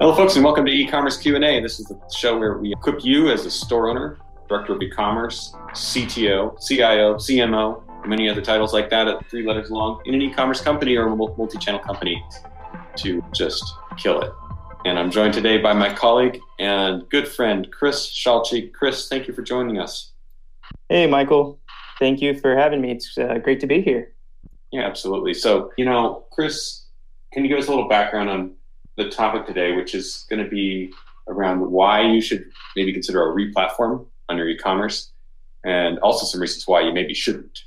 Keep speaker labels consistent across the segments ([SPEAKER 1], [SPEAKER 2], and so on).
[SPEAKER 1] Hello, folks, and welcome to e-commerce Q&A. This is the show where we equip you as a store owner, director of e-commerce, CTO, CIO, CMO, many other titles like that at three letters long in an e-commerce company or a multi-channel company to just kill it. And I'm joined today by my colleague and good friend, Chris Shalchi. Chris, thank you for joining us.
[SPEAKER 2] Hey, Michael. Thank you for having me. It's uh, great to be here.
[SPEAKER 1] Yeah, absolutely. So, you know, Chris, can you give us a little background on the topic today, which is going to be around why you should maybe consider a replatform on your e-commerce and also some reasons why you maybe shouldn't.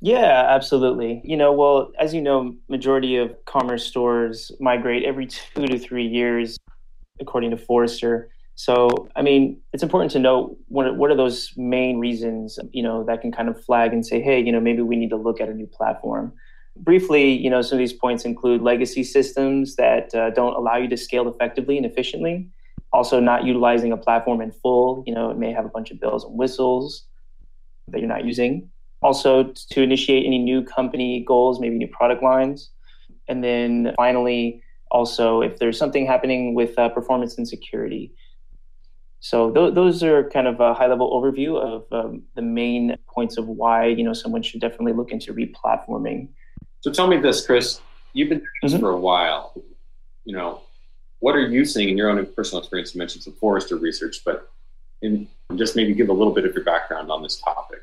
[SPEAKER 2] Yeah, absolutely. You know, well, as you know, majority of commerce stores migrate every two to three years, according to Forrester. So, I mean, it's important to know what what are those main reasons, you know, that can kind of flag and say, hey, you know, maybe we need to look at a new platform. Briefly, you know, some of these points include legacy systems that uh, don't allow you to scale effectively and efficiently. Also, not utilizing a platform in full. You know, it may have a bunch of bells and whistles that you're not using. Also, to initiate any new company goals, maybe new product lines. And then finally, also, if there's something happening with uh, performance and security. So th- those are kind of a high-level overview of um, the main points of why you know someone should definitely look into replatforming.
[SPEAKER 1] So tell me this, Chris. You've been doing this mm-hmm. for a while. You know, what are you seeing in your own personal experience? You mentioned some Forrester research, but in, just maybe give a little bit of your background on this topic.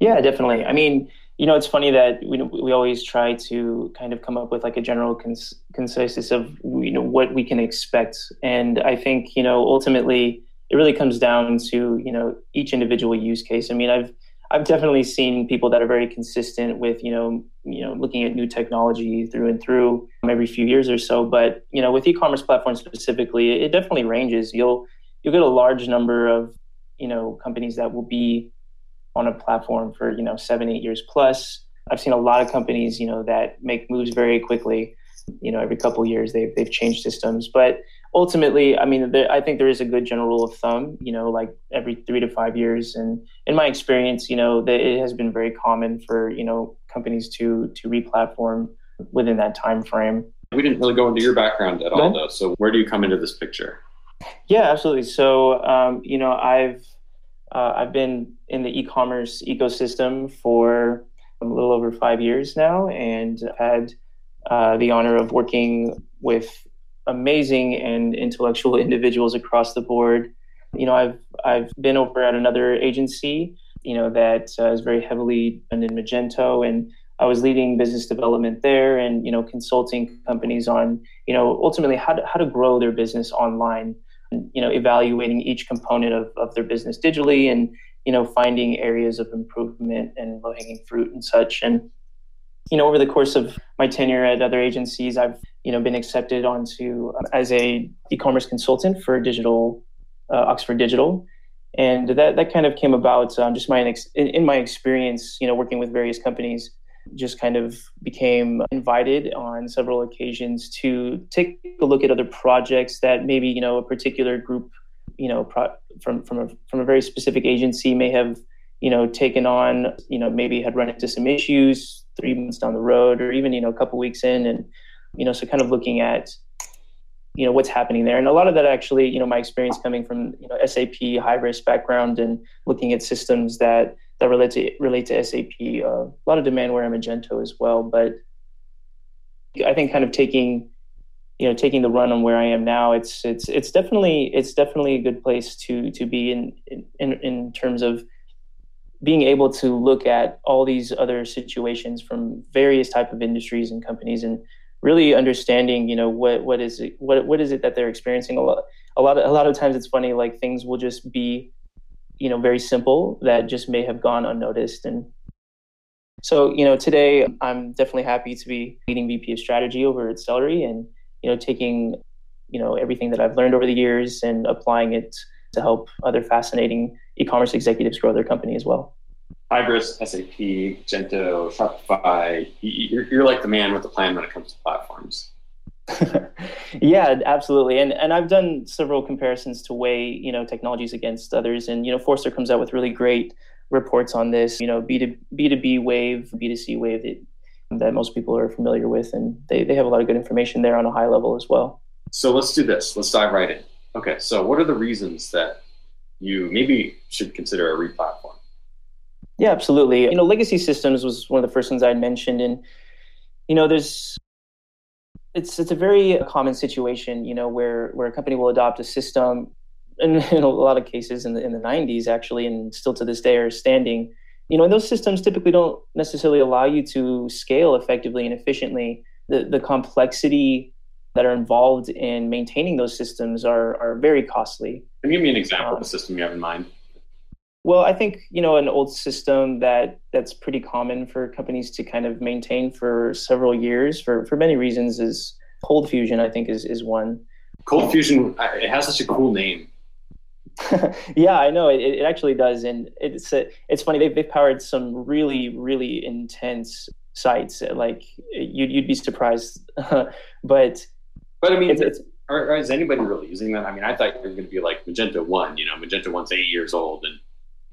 [SPEAKER 2] Yeah, definitely. I mean, you know, it's funny that we we always try to kind of come up with like a general cons- consensus of you know what we can expect, and I think you know ultimately it really comes down to you know each individual use case. I mean, I've I've definitely seen people that are very consistent with you know you know looking at new technology through and through every few years or so. But you know with e-commerce platforms specifically, it definitely ranges. You'll you'll get a large number of you know companies that will be on a platform for you know seven eight years plus. I've seen a lot of companies you know that make moves very quickly. You know every couple years they've they've changed systems, but ultimately, I mean, there, I think there is a good general rule of thumb, you know, like every three to five years. And in my experience, you know, that it has been very common for, you know, companies to, to replatform within that time frame.
[SPEAKER 1] We didn't really go into your background at all, though. So where do you come into this picture?
[SPEAKER 2] Yeah, absolutely. So, um, you know, I've, uh, I've been in the e-commerce ecosystem for a little over five years now and had uh, the honor of working with amazing and intellectual individuals across the board. You know, I've I've been over at another agency, you know, that uh, is very heavily in Magento, and I was leading business development there, and you know, consulting companies on, you know, ultimately how to, how to grow their business online. And, you know, evaluating each component of, of their business digitally, and you know, finding areas of improvement and low hanging fruit and such. And you know, over the course of my tenure at other agencies, I've you know been accepted onto uh, as a e-commerce consultant for digital uh, Oxford Digital, and that that kind of came about um, just my in, in my experience, you know, working with various companies. Just kind of became invited on several occasions to take a look at other projects that maybe you know a particular group, you know, pro- from from a from a very specific agency may have you know taken on, you know, maybe had run into some issues three months down the road or even you know a couple weeks in and you know so kind of looking at you know what's happening there. And a lot of that actually you know my experience coming from you know sap Hybris background and looking at systems that that relate to relate to sap uh, a lot of demandware and magento as well. But i think kind of taking you know taking the run on where i am now it's it's it's definitely it's definitely a good place to to be in in in terms of being able to look at all these other situations from various type of industries and companies and really understanding you know what what is it what what is it that they're experiencing a lot a lot of, a lot of times it's funny like things will just be you know very simple that just may have gone unnoticed and so you know today i'm definitely happy to be leading vp of strategy over at Sellry and you know taking you know everything that i've learned over the years and applying it to help other fascinating e-commerce executives grow their company as well.
[SPEAKER 1] Hybris, SAP, Gento, Shopify, you're, you're like the man with the plan when it comes to platforms.
[SPEAKER 2] yeah, absolutely. And and I've done several comparisons to weigh, you know, technologies against others. And, you know, Forrester comes out with really great reports on this, you know, B2, B2B wave, B2C wave that, that most people are familiar with. And they, they have a lot of good information there on a high level as well.
[SPEAKER 1] So let's do this. Let's dive right in. Okay, so what are the reasons that you maybe should consider a replatform?
[SPEAKER 2] Yeah, absolutely. You know, legacy systems was one of the first things I mentioned, and you know, there's it's it's a very common situation, you know, where where a company will adopt a system, and in a lot of cases in the in the 90s actually, and still to this day are standing. You know, and those systems typically don't necessarily allow you to scale effectively and efficiently. The the complexity that are involved in maintaining those systems are are very costly.
[SPEAKER 1] Can you give me an example um, of a system you have in mind?
[SPEAKER 2] Well, I think you know an old system that that's pretty common for companies to kind of maintain for several years for for many reasons is Cold Fusion. I think is is one.
[SPEAKER 1] Cold Fusion. It has such a cool name.
[SPEAKER 2] yeah, I know it, it actually does, and it's a, it's funny. They've they've powered some really really intense sites. Like you'd you'd be surprised, but
[SPEAKER 1] but I mean, it's, it's, or is anybody really using that? I mean, I thought you were going to be like Magento One. You know, Magento One's eight years old, and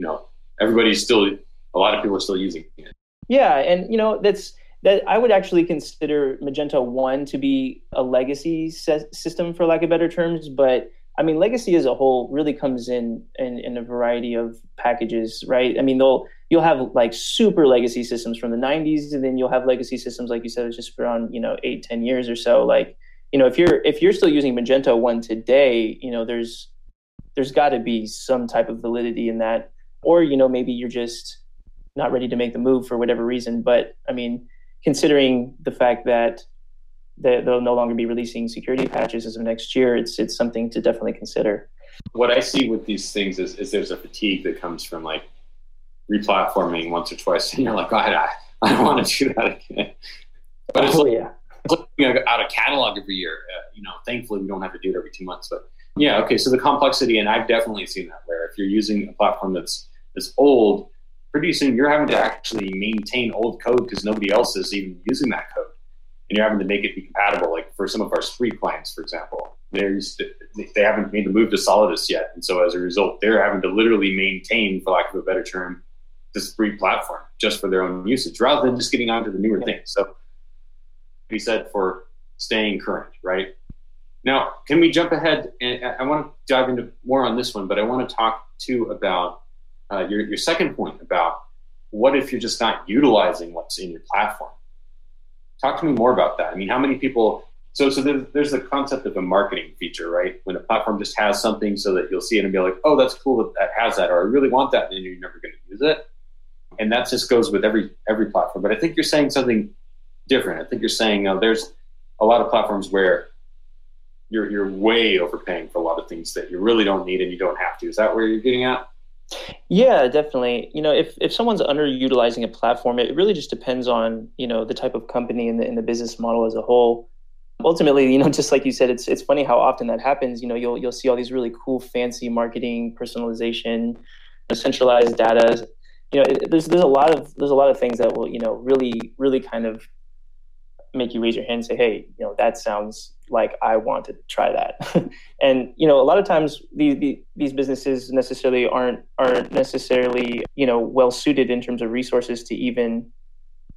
[SPEAKER 1] you know everybody's still a lot of people are still using it.
[SPEAKER 2] Yeah, and you know that's that I would actually consider Magento One to be a legacy se- system, for lack of better terms. But I mean, legacy as a whole really comes in, in in a variety of packages, right? I mean, they'll you'll have like super legacy systems from the 90s, and then you'll have legacy systems like you said, it's just around you know eight, ten years or so. Like you know, if you're if you're still using Magento One today, you know, there's there's got to be some type of validity in that or you know maybe you're just not ready to make the move for whatever reason. But I mean, considering the fact that they'll no longer be releasing security patches as of next year, it's it's something to definitely consider.
[SPEAKER 1] What I see with these things is, is there's a fatigue that comes from like replatforming once or twice, and you're like, God, I, I don't want to do that again. But it's oh, yeah. looking out a catalog every year. Uh, you know, thankfully we don't have to do it every two months. But yeah, okay. So the complexity, and I've definitely seen that where if you're using a platform that's is old, pretty soon you're having to actually maintain old code because nobody else is even using that code. And you're having to make it be compatible. Like for some of our Spree clients, for example, there's they haven't made the move to Solidus yet, and so as a result, they're having to literally maintain, for lack of a better term, this Spree platform just for their own usage, rather than just getting onto the newer things. So, be said for staying current, right? Now, can we jump ahead? And I want to dive into more on this one, but I want to talk too about uh, your, your second point about what if you're just not utilizing what's in your platform? Talk to me more about that. I mean, how many people? So, so there's, there's the concept of a marketing feature, right? When a platform just has something so that you'll see it and be like, oh, that's cool that that has that, or I really want that, and you're never going to use it. And that just goes with every every platform. But I think you're saying something different. I think you're saying uh, there's a lot of platforms where you're you're way overpaying for a lot of things that you really don't need and you don't have to. Is that where you're getting at?
[SPEAKER 2] Yeah, definitely. You know, if if someone's underutilizing a platform, it really just depends on you know the type of company and the, and the business model as a whole. Ultimately, you know, just like you said, it's it's funny how often that happens. You know, you'll you'll see all these really cool, fancy marketing, personalization, centralized data. You know, it, there's there's a lot of there's a lot of things that will you know really really kind of make you raise your hand and say, hey, you know, that sounds like I want to try that. and, you know, a lot of times these, these businesses necessarily aren't, aren't necessarily, you know, well suited in terms of resources to even,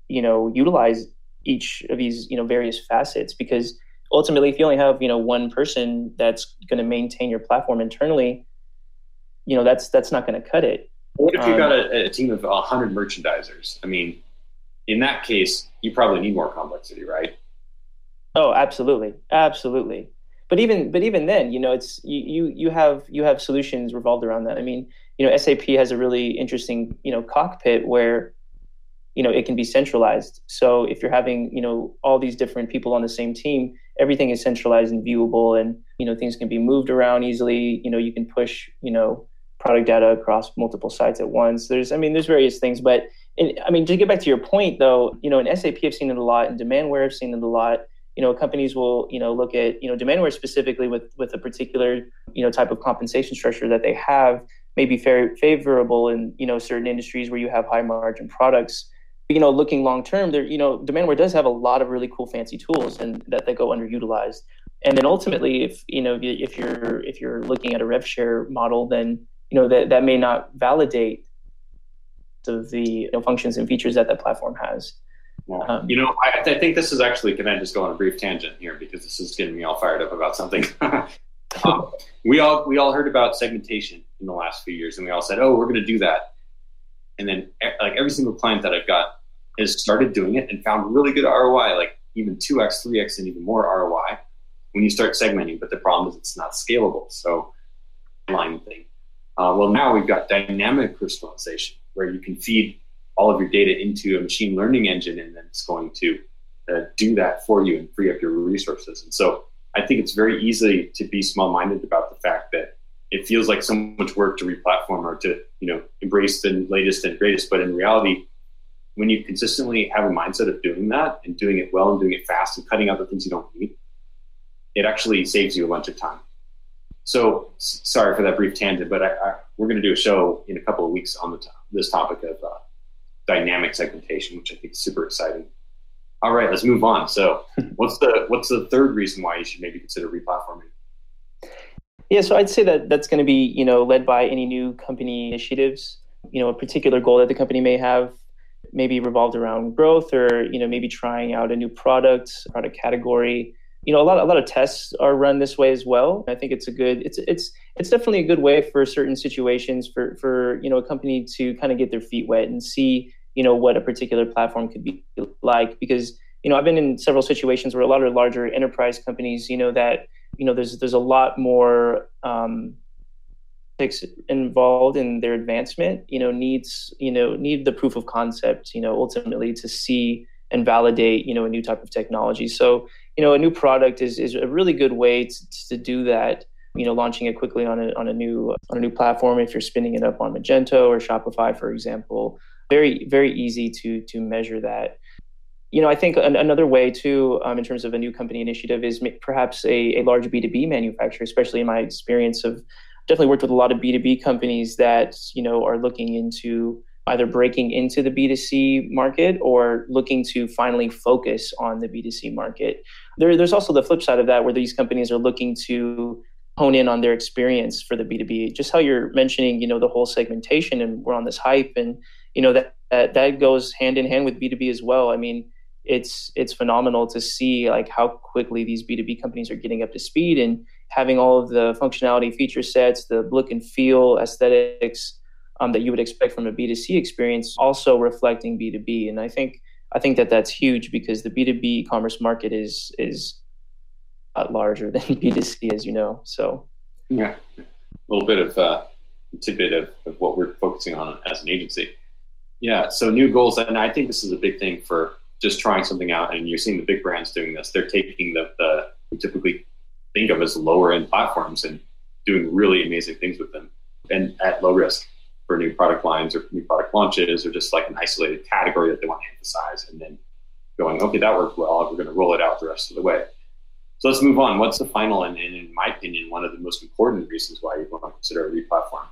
[SPEAKER 2] you know, utilize each of these, you know, various facets because ultimately if you only have, you know, one person that's going to maintain your platform internally, you know, that's, that's not going to cut it.
[SPEAKER 1] What if you've um, got a, a team of 100 merchandisers? I mean, in that case, you probably need more complexity, right?
[SPEAKER 2] Oh, absolutely, absolutely. But even but even then, you know, it's you you you have you have solutions revolved around that. I mean, you know, SAP has a really interesting you know cockpit where you know it can be centralized. So if you're having you know all these different people on the same team, everything is centralized and viewable, and you know things can be moved around easily. You know, you can push you know product data across multiple sites at once. There's I mean, there's various things, but I mean, to get back to your point, though, you know, in SAP, I've seen it a lot, in Demandware, I've seen it a lot. You know, companies will, you know, look at, you know, Demandware specifically with with a particular, you know, type of compensation structure that they have may be very favorable in, you know, certain industries where you have high margin products. You know, looking long term, there, you know, Demandware does have a lot of really cool, fancy tools, and that they go underutilized. And then ultimately, if you know, if you're if you're looking at a rev share model, then you know that that may not validate of the you know, functions and features that that platform has.
[SPEAKER 1] Um, you know, I, I, think this is actually. Can I just go on a brief tangent here because this is getting me all fired up about something. um, we all we all heard about segmentation in the last few years, and we all said, "Oh, we're going to do that." And then, like every single client that I've got has started doing it and found really good ROI, like even two x, three x, and even more ROI when you start segmenting. But the problem is it's not scalable. So, line thing. Uh, well, now we've got dynamic personalization where you can feed all of your data into a machine learning engine, and then it's going to uh, do that for you and free up your resources. And so I think it's very easy to be small-minded about the fact that it feels like so much work to replatform or to you know embrace the latest and greatest. But in reality, when you consistently have a mindset of doing that and doing it well and doing it fast and cutting out the things you don't need, it actually saves you a bunch of time. So sorry for that brief tangent, but I, I, we're going to do a show in a couple of weeks on the this topic of uh, dynamic segmentation, which I think is super exciting. All right, let's move on. So, what's the what's the third reason why you should maybe consider replatforming?
[SPEAKER 2] Yeah, so I'd say that that's going to be you know led by any new company initiatives. You know, a particular goal that the company may have, maybe revolved around growth, or you know maybe trying out a new product, product category. You know, a lot a lot of tests are run this way as well. I think it's a good it's it's it's definitely a good way for certain situations for for you know a company to kind of get their feet wet and see you know what a particular platform could be like because you know I've been in several situations where a lot of larger enterprise companies you know that you know there's there's a lot more um, involved in their advancement you know needs you know need the proof of concept you know ultimately to see and validate you know a new type of technology so you know a new product is is a really good way to, to do that you know launching it quickly on a, on a new on a new platform if you're spinning it up on magento or shopify for example very very easy to to measure that. You know i think an, another way too um, in terms of a new company initiative is perhaps a, a large b2b manufacturer especially in my experience of definitely worked with a lot of b2b companies that you know are looking into either breaking into the b2c market or looking to finally focus on the b2c market. There, there's also the flip side of that where these companies are looking to hone in on their experience for the b2b just how you're mentioning you know the whole segmentation and we're on this hype and you know that, that goes hand in hand with b2b as well. I mean it's it's phenomenal to see like how quickly these b2b companies are getting up to speed and having all of the functionality feature sets the look and feel aesthetics um, that you would expect from a b2c experience also reflecting b2b and i think i think that that's huge because the B2B commerce market is is a larger than b2c as you know so.
[SPEAKER 1] Yeah. A little bit of uh, tidbit of, of what we're focusing on as an agency yeah, so new goals, and I think this is a big thing for just trying something out. And you're seeing the big brands doing this. They're taking the, the we typically think of as lower end platforms and doing really amazing things with them, and at low risk for new product lines or new product launches, or just like an isolated category that they want to emphasize, and then going, okay, that worked well. We're going to roll it out the rest of the way. So let's move on. What's the final and, and in my opinion, one of the most important reasons why you want to consider a replatform?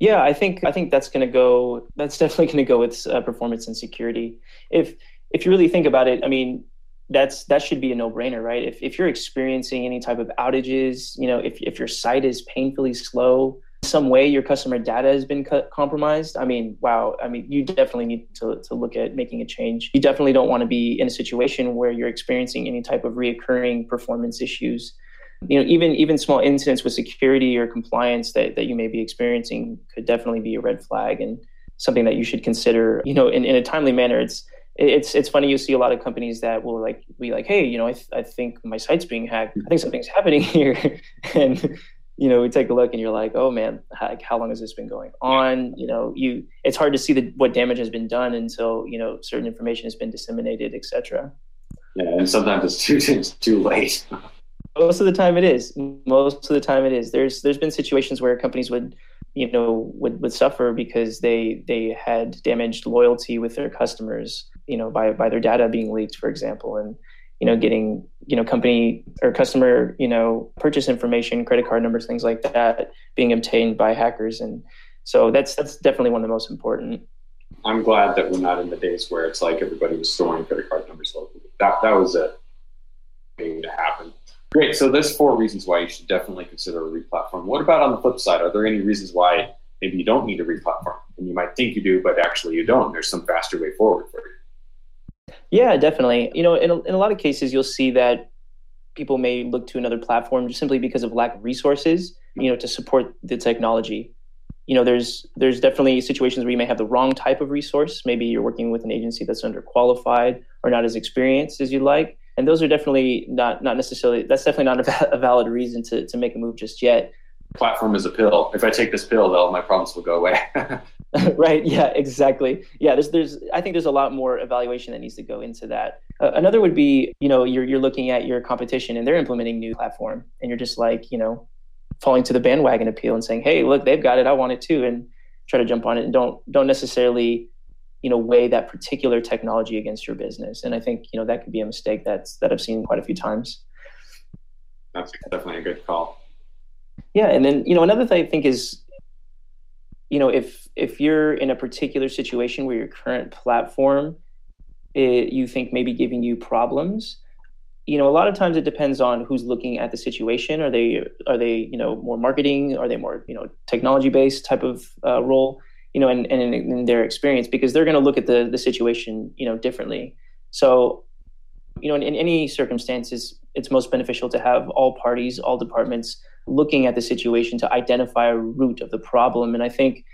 [SPEAKER 2] Yeah, I think I think that's going to go. That's definitely going to go with uh, performance and security. If if you really think about it, I mean, that's that should be a no brainer, right? If if you're experiencing any type of outages, you know, if if your site is painfully slow, some way your customer data has been compromised. I mean, wow. I mean, you definitely need to to look at making a change. You definitely don't want to be in a situation where you're experiencing any type of reoccurring performance issues you know even even small incidents with security or compliance that, that you may be experiencing could definitely be a red flag and something that you should consider you know in, in a timely manner. It's it's it's funny you see a lot of companies that will like be like hey you know i, th- I think my site's being hacked. I think something's happening here. And you know we take a look and you're like oh man how, how long has this been going on? You know you it's hard to see the, what damage has been done until you know certain information has been disseminated etc
[SPEAKER 1] yeah and sometimes it's too it's too late
[SPEAKER 2] most of the time it is. Most of the time it is. There's there's been situations where companies would you know would, would suffer because they they had damaged loyalty with their customers you know by by their data being leaked for example and you know getting you know company or customer you know purchase information credit card numbers things like that being obtained by hackers. And so that's that's definitely one of the most important.
[SPEAKER 1] I'm glad that we're not in the days where it's like everybody was storing credit card numbers locally. That that was a thing to happen Great. So there's four reasons why you should definitely consider a replatform. What about on the flip side? Are there any reasons why maybe you don't need a replatform? And you might think you do, but actually you don't. There's some faster way forward for you.
[SPEAKER 2] Yeah, definitely. You know, in a, in a lot of cases, you'll see that people may look to another platform just simply because of lack of resources, you know, to support the technology. You know, there's there's definitely situations where you may have the wrong type of resource. Maybe you're working with an agency that's underqualified or not as experienced as you'd like, and those are definitely not not necessarily that's definitely not a, a valid reason to to make a move just yet.
[SPEAKER 1] Platform is a pill. If I take this pill, all my problems will go away.
[SPEAKER 2] right yeah exactly yeah there's there's i think there's a lot more evaluation that needs to go into that uh, another would be you know you're you're looking at your competition and they're implementing new platform and you're just like you know falling to the bandwagon appeal and saying hey look they've got it i want it too and try to jump on it and don't don't necessarily you know weigh that particular technology against your business. And i think you know that could be a mistake that's that i've seen quite a few times.
[SPEAKER 1] That's definitely a good call.
[SPEAKER 2] Yeah and then you know another thing i think is you know if if you're in a particular situation where your current platform it, you think maybe giving you problems you know a lot of times it depends on who's looking at the situation. Are they are they you know more marketing? Are they more you know technology based type of uh, role you know and, and in, in their experience because they're going to look at the the situation you know differently so you know in, in any circumstances it's most beneficial to have all parties all departments looking at the situation to identify a root of the problem. And I think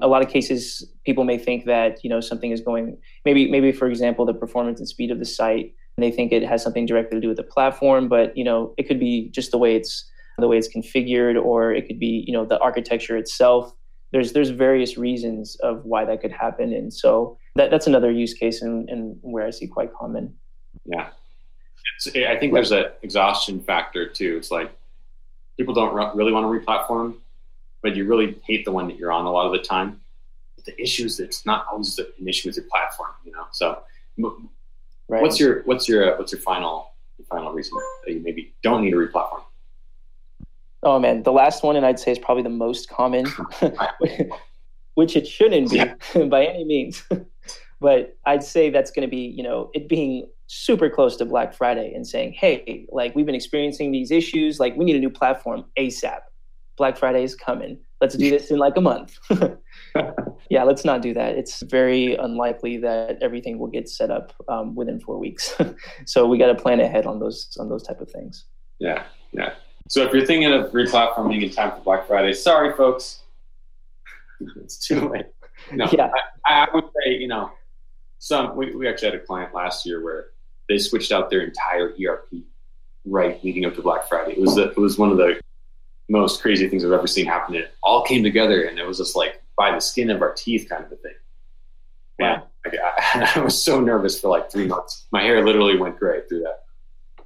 [SPEAKER 2] a lot of cases people may think that you know something is going maybe maybe for example the performance and speed of the site and they think it has something directly to do with the platform but you know it could be just the way it's the way it's configured or it could be you know the architecture itself there's there's various reasons of why that could happen and so that, that's another use case and, and where i see quite common
[SPEAKER 1] yeah it's, i think there's an exhaustion factor too it's like people don't really want to replatform, but you really hate the one that you're on a lot of the time. But the issue is that it's not always an issue with your platform, you know. So, right. what's your what's your uh, what's your final final reason that you maybe don't need a replatform?
[SPEAKER 2] Oh man, the last one, and I'd say is probably the most common, which it shouldn't be yeah. by any means. but I'd say that's going to be, you know, it being super close to Black Friday and saying, hey, like we've been experiencing these issues, like we need a new platform ASAP. Black Friday is coming. Let's do this in like a month. yeah, let's not do that. It's very unlikely that everything will get set up um, within four weeks. so we got to plan ahead on those on those type of things.
[SPEAKER 1] Yeah, yeah. So if you're thinking of replatforming in time for Black Friday, sorry, folks, it's too late. No, yeah. I, I would say you know some we, we actually had a client last year where they switched out their entire ERP right leading up to Black Friday. It was the, it was one of the most crazy things I've ever seen happen. It all came together, and it was just like by the skin of our teeth kind of a thing. Man, I, I, was so nervous for like three months. My hair literally went gray through that.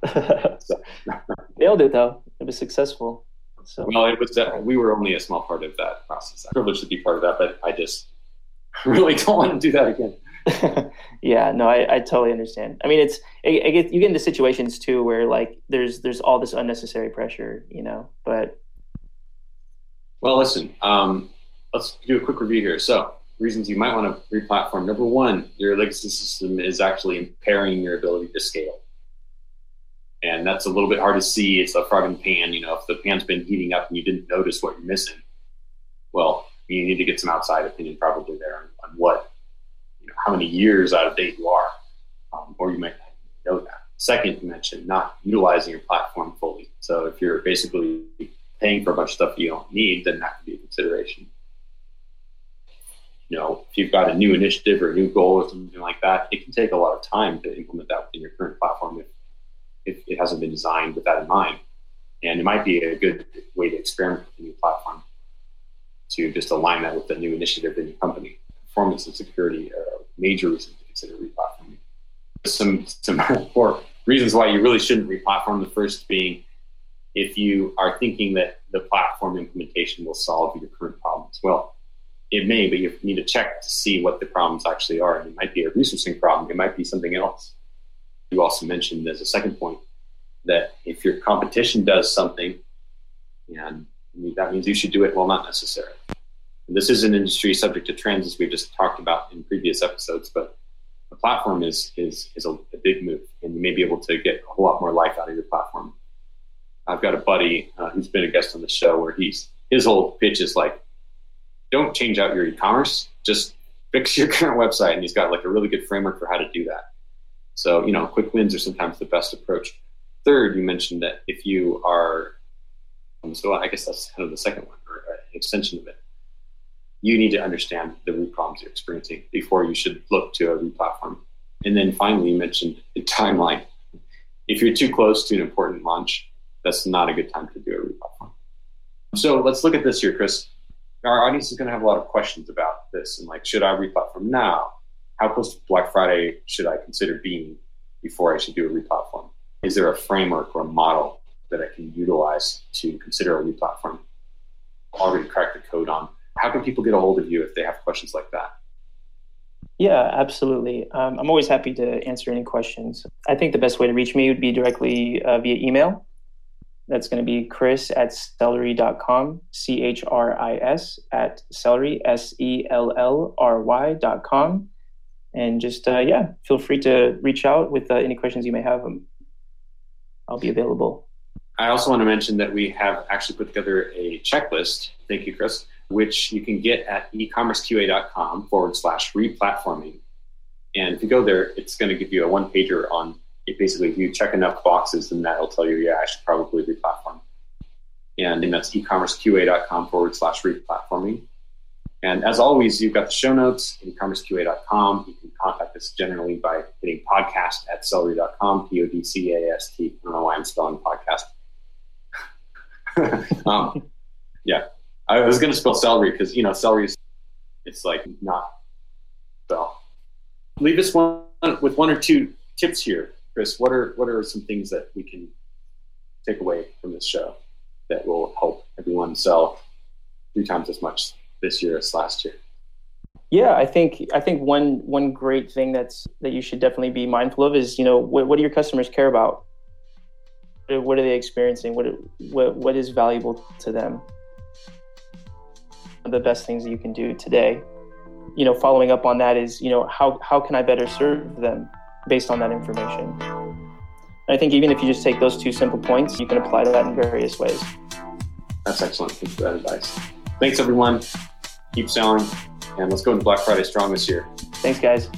[SPEAKER 2] Nailed it though. It was successful.
[SPEAKER 1] So. Well, it was that we were only a small part of that process. I'm privileged to be part of that, but I just really don't want to do that again.
[SPEAKER 2] yeah, no, I, I totally understand. I mean, it's it, it get, you get into situations too where like there's there's all this unnecessary pressure, you know. But
[SPEAKER 1] well, listen, um, let's do a quick review here. So, reasons you might want to replatform. Number one, your legacy system is actually impairing your ability to scale, and that's a little bit hard to see. It's a frog in the pan. You know, if the pan's been heating up and you didn't notice what you're missing, well, you need to get some outside opinion probably there on, on what you know, how many years out of date you are, um, or you might know that. Second, you mentioned not utilizing your platform fully. So if you're basically paying for a bunch of stuff you don't need, then that could be a consideration. You know, if you've got a new initiative or a new goal or something like that, it can take a lot of time to implement that within your current platform if, if it hasn't been designed with that in mind. And it might be a good way to experiment with a new platform to just align that with the new initiative in your company. Performance and security are major reason to consider replatforming. Some some more reasons why you really shouldn't replatform. The first being if you are thinking that the platform implementation will solve your current problems. Well, it may, but you need to check to see what the problems actually are. It might be a resourcing problem. It might be something else. You also mentioned as a second point that if your competition does something, and that means you should do it. Well, not necessarily. This is an industry subject to trends, as we've just talked about in previous episodes, but the platform is is is a, a, big move, and you may be able to get a whole lot more life out of your platform. I've got a buddy uh, who's been a guest on the show where he's his whole pitch is like, don't change out your e-commerce, just fix your current website, and he's got like a really good framework for how to do that. So, you know, quick wins are sometimes the best approach. Third, you mentioned that if you are, um, so I guess that's kind of the second one or an extension of it. You need to understand the root problems you're experiencing before you should look to a replatform. And then finally, you mentioned the timeline. If you're too close to an important launch, that's not a good time to do a replatform. So let's look at this here, Chris. Our audience is going to have a lot of questions about this and like, should I replatform now? How close to Black Friday should I consider being before I should do a replatform? Is there a framework or a model that I can utilize to consider a replatform? Already cracked the code on. How can people get a hold of you if they have questions like that?
[SPEAKER 2] Yeah, absolutely. Um, I'm always happy to answer any questions. I think the best way to reach me would be directly uh, via email. That's going to be chris at sellry.com, C H R I S at sellry, S E L L R Y.com. And just, uh, yeah, feel free to reach out with uh, any questions you may have. Um, I'll be available.
[SPEAKER 1] I also want to mention that we have actually put together a checklist. Thank you, Chris, which you can get at ecommerceqa.com forward slash replatforming. And if you go there, it's going to give you a one pager on it basically, if you check enough boxes, then that'll tell you, yeah, I should probably replatform. And that's ecommerceqa.com forward slash replatforming. And as always, you've got the show notes at ecommerceqa.com. You can contact us generally by hitting podcast at sellry.com, P O D C A S T. I don't know why I'm spelling podcast. um, yeah, I was going to spell celery because, you know, celery is, it's like not spell. Leave us one with one or two tips here Chris, what are what are some things that we can take away from this show that will help everyone sell three times as much this year as last year?
[SPEAKER 2] Yeah, I think I think one one great thing that's that you should definitely be mindful of is you know what, what do your customers care about? What are they experiencing? What what what is valuable to them? The best things that you can do today. You know, following up on that is you know how how can I better serve them? based on that information. And I think even if you just take those two simple points, you can apply to that in various ways.
[SPEAKER 1] That's excellent. Thanks for that advice. Thanks, everyone. Keep selling, and let's go into Black Friday strong this year.
[SPEAKER 2] Thanks, guys.